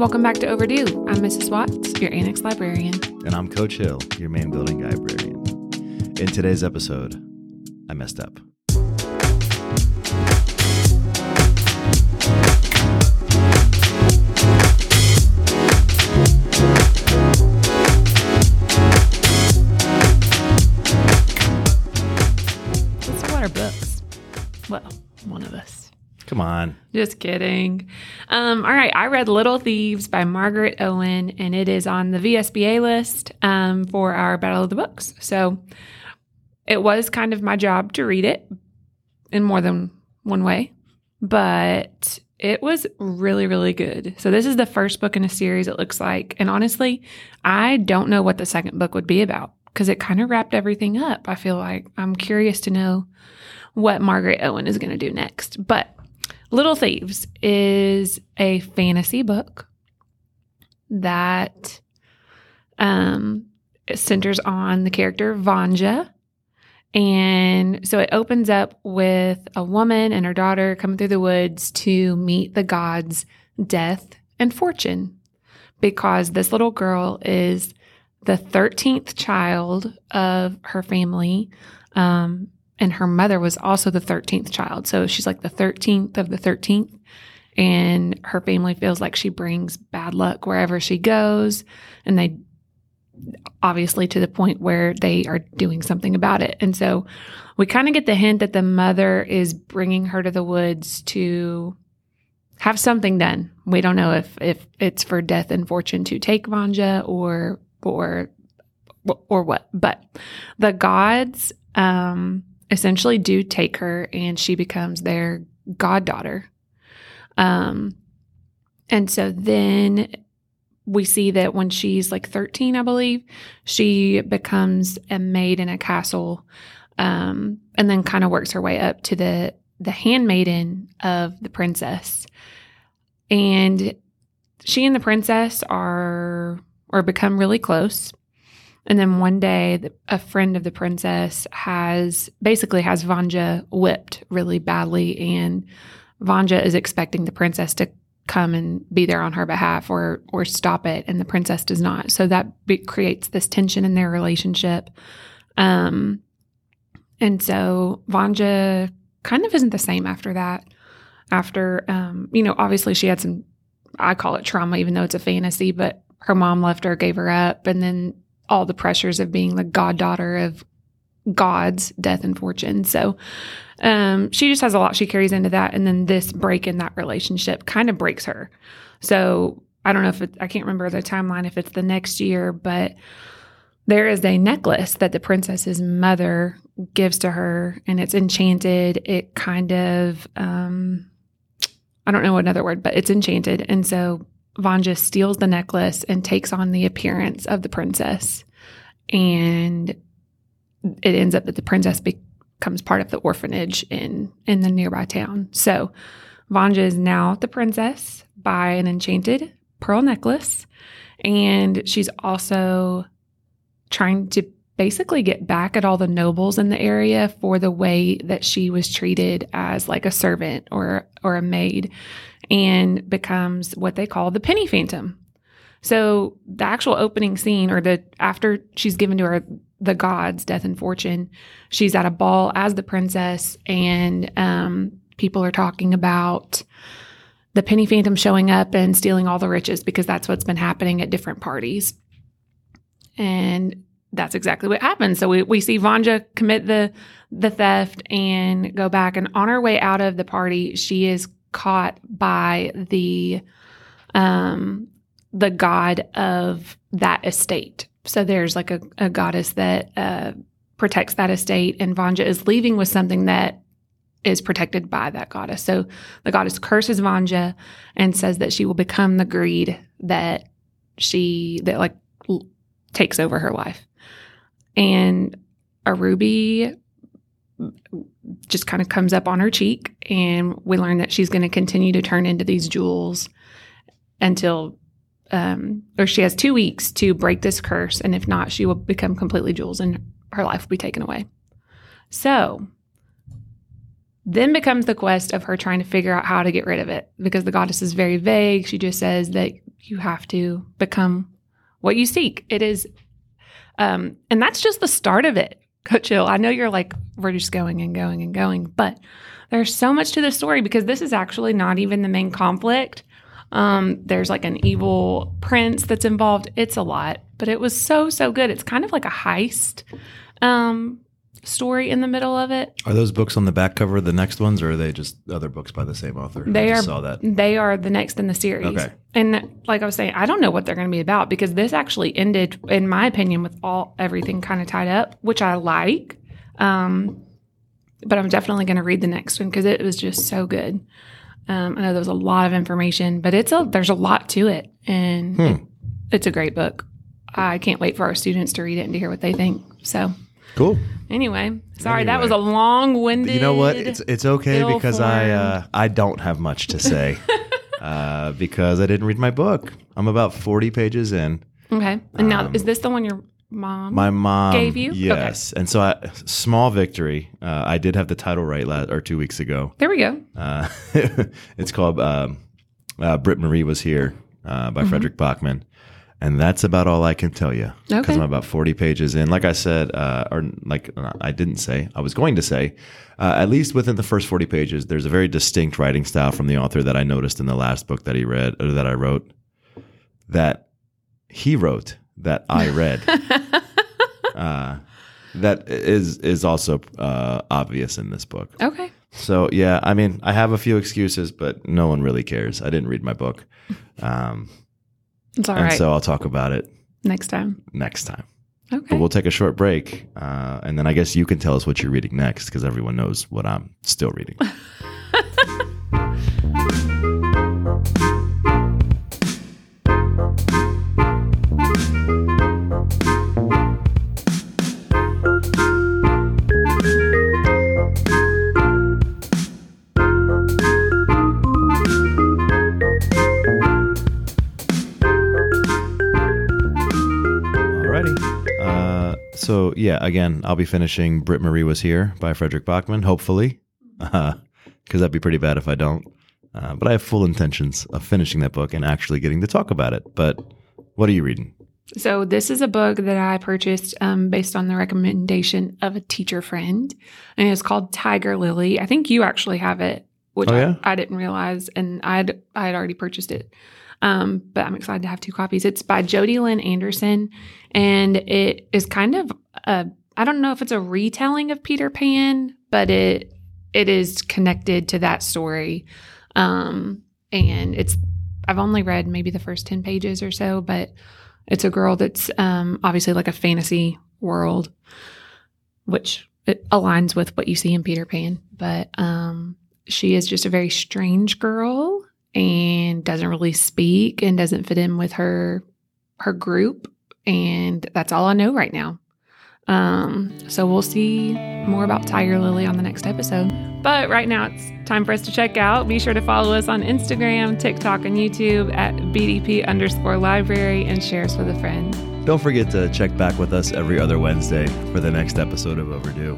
Welcome back to Overdue. I'm Mrs. Watts, your Annex librarian. And I'm Coach Hill, your main building librarian. In today's episode, I messed up. Just kidding. Um, all right, I read Little Thieves by Margaret Owen, and it is on the VSBA list um, for our Battle of the Books. So it was kind of my job to read it in more than one way, but it was really, really good. So this is the first book in a series, it looks like. And honestly, I don't know what the second book would be about because it kind of wrapped everything up. I feel like I'm curious to know what Margaret Owen is going to do next. But Little Thieves is a fantasy book that um, centers on the character Vanja. And so it opens up with a woman and her daughter coming through the woods to meet the gods Death and Fortune because this little girl is the 13th child of her family. Um, and her mother was also the 13th child. So she's like the 13th of the 13th. And her family feels like she brings bad luck wherever she goes. And they obviously to the point where they are doing something about it. And so we kind of get the hint that the mother is bringing her to the woods to have something done. We don't know if if it's for death and fortune to take Vanja or or or what. But the gods um essentially do take her and she becomes their goddaughter. Um, and so then we see that when she's like 13, I believe, she becomes a maid in a castle um, and then kind of works her way up to the, the handmaiden of the princess. And she and the princess are or become really close. And then one day, a friend of the princess has basically has Vanja whipped really badly, and Vanja is expecting the princess to come and be there on her behalf or or stop it, and the princess does not. So that be, creates this tension in their relationship. Um, and so Vanja kind of isn't the same after that. After, um, you know, obviously she had some, I call it trauma, even though it's a fantasy, but her mom left her, gave her up, and then all the pressures of being the goddaughter of gods, death and fortune. So um, she just has a lot she carries into that. And then this break in that relationship kind of breaks her. So I don't know if it, I can't remember the timeline, if it's the next year, but there is a necklace that the princess's mother gives to her and it's enchanted. It kind of, um, I don't know what another word, but it's enchanted. And so Vanja steals the necklace and takes on the appearance of the princess. And it ends up that the princess becomes part of the orphanage in, in the nearby town. So Vanja is now the princess by an enchanted pearl necklace. And she's also trying to basically get back at all the nobles in the area for the way that she was treated as like a servant or or a maid and becomes what they call the penny phantom. So the actual opening scene or the after she's given to her the gods death and fortune, she's at a ball as the princess and um, people are talking about the penny phantom showing up and stealing all the riches because that's what's been happening at different parties. And that's exactly what happens. So we, we see Vanja commit the the theft and go back and on her way out of the party, she is caught by the um the god of that estate. So there's like a, a goddess that uh, protects that estate, and Vanja is leaving with something that is protected by that goddess. So the goddess curses Vanja and says that she will become the greed that she that like l- takes over her life. And a ruby just kind of comes up on her cheek, and we learn that she's going to continue to turn into these jewels until, um, or she has two weeks to break this curse, and if not, she will become completely jewels, and her life will be taken away. So, then becomes the quest of her trying to figure out how to get rid of it because the goddess is very vague. She just says that you have to become what you seek. It is, um, and that's just the start of it. Coach Hill, I know you're like, we're just going and going and going, but there's so much to the story because this is actually not even the main conflict. Um, there's like an evil prince that's involved. It's a lot, but it was so, so good. It's kind of like a heist. Um, story in the middle of it. Are those books on the back cover the next ones, or are they just other books by the same author? I They are saw that. They are the next in the series. Okay. And like I was saying, I don't know what they're going to be about because this actually ended, in my opinion, with all everything kind of tied up, which I like. Um, but I'm definitely going to read the next one because it was just so good. Um, I know there was a lot of information, but it's a there's a lot to it, and Hmm. it- it's a great book. I can't wait for our students to read it and to hear what they think. So Cool. anyway, sorry that was a long-winded. You know what? It's it's okay because I uh. I don't have much to say uh, because I didn't read my book. I'm about 40 pages in. okay. And now, Um, is this the one your mom? My mom Gave you? yes, and so I, small victory. Uh, I did have the title right last or two weeks ago. there we go. Uh, it's called um, uh, Britt Marie was here uh, by Fredrik Backman. And that's about all I can tell you because Okay. I'm about 40 pages in. Like I said, uh, or like I didn't say, I was going to say, uh, at least within the first 40 pages, there's a very distinct writing style from the author that I noticed in the last book that he read or that I wrote that he wrote that I read. uh, that is is also uh, obvious in this book. Okay. So yeah, I mean, I have a few excuses, but no one really cares. I didn't read my book, um, It's all and right. so I'll talk about it Next time. next time. Okay. But we'll take a short break, uh, and then I guess you can tell us what you're reading next, because everyone knows what I'm still reading. Uh, so yeah, again, I'll be finishing Britt Marie was here by Fredrik Backman, hopefully, because that'd be pretty bad if I don't. Uh, but I have full intentions of finishing that book and actually getting to talk about it. But what are you reading? So this is a book that I purchased um, based on the recommendation of a teacher friend, and it's called Tiger Lily. I think you actually have it, which Oh, yeah? I, I didn't realize, and I'd I had already purchased it. Um, but I'm excited to have two copies. It's by Jodi Lynn Anderson, and it is kind of a I don't know if it's a retelling of Peter Pan, but it it is connected to that story. Um, and it's I've only read maybe the first 10 pages or so, but it's a girl that's um, obviously like a fantasy world, which it aligns with what you see in Peter Pan. But um, she is just a very strange girl and doesn't really speak and doesn't fit in with her her group. And that's all I know right now. Um, so we'll see more about Tiger Lily on the next episode. But right now it's time for us to check out. Be sure to follow us on Instagram, TikTok, and YouTube at BDP underscore library and share us with a friend. Don't forget to check back with us every other Wednesday for the next episode of Overdue.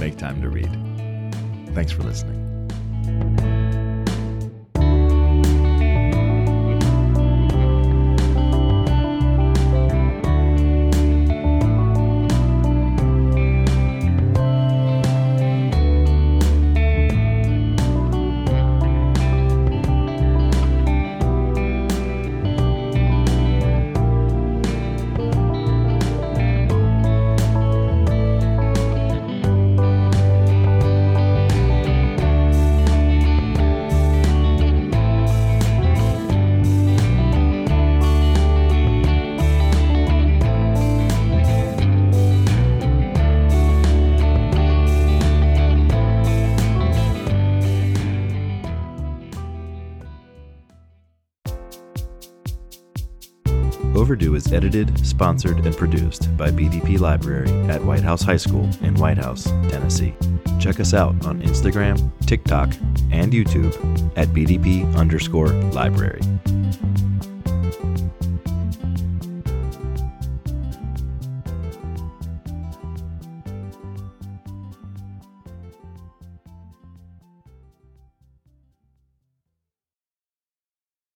Make time to read. Thanks for listening. Overdue is edited, sponsored, and produced by BDP Library at White House High School in White House, Tennessee. Check us out on Instagram, TikTok, and YouTube at BDP underscore library.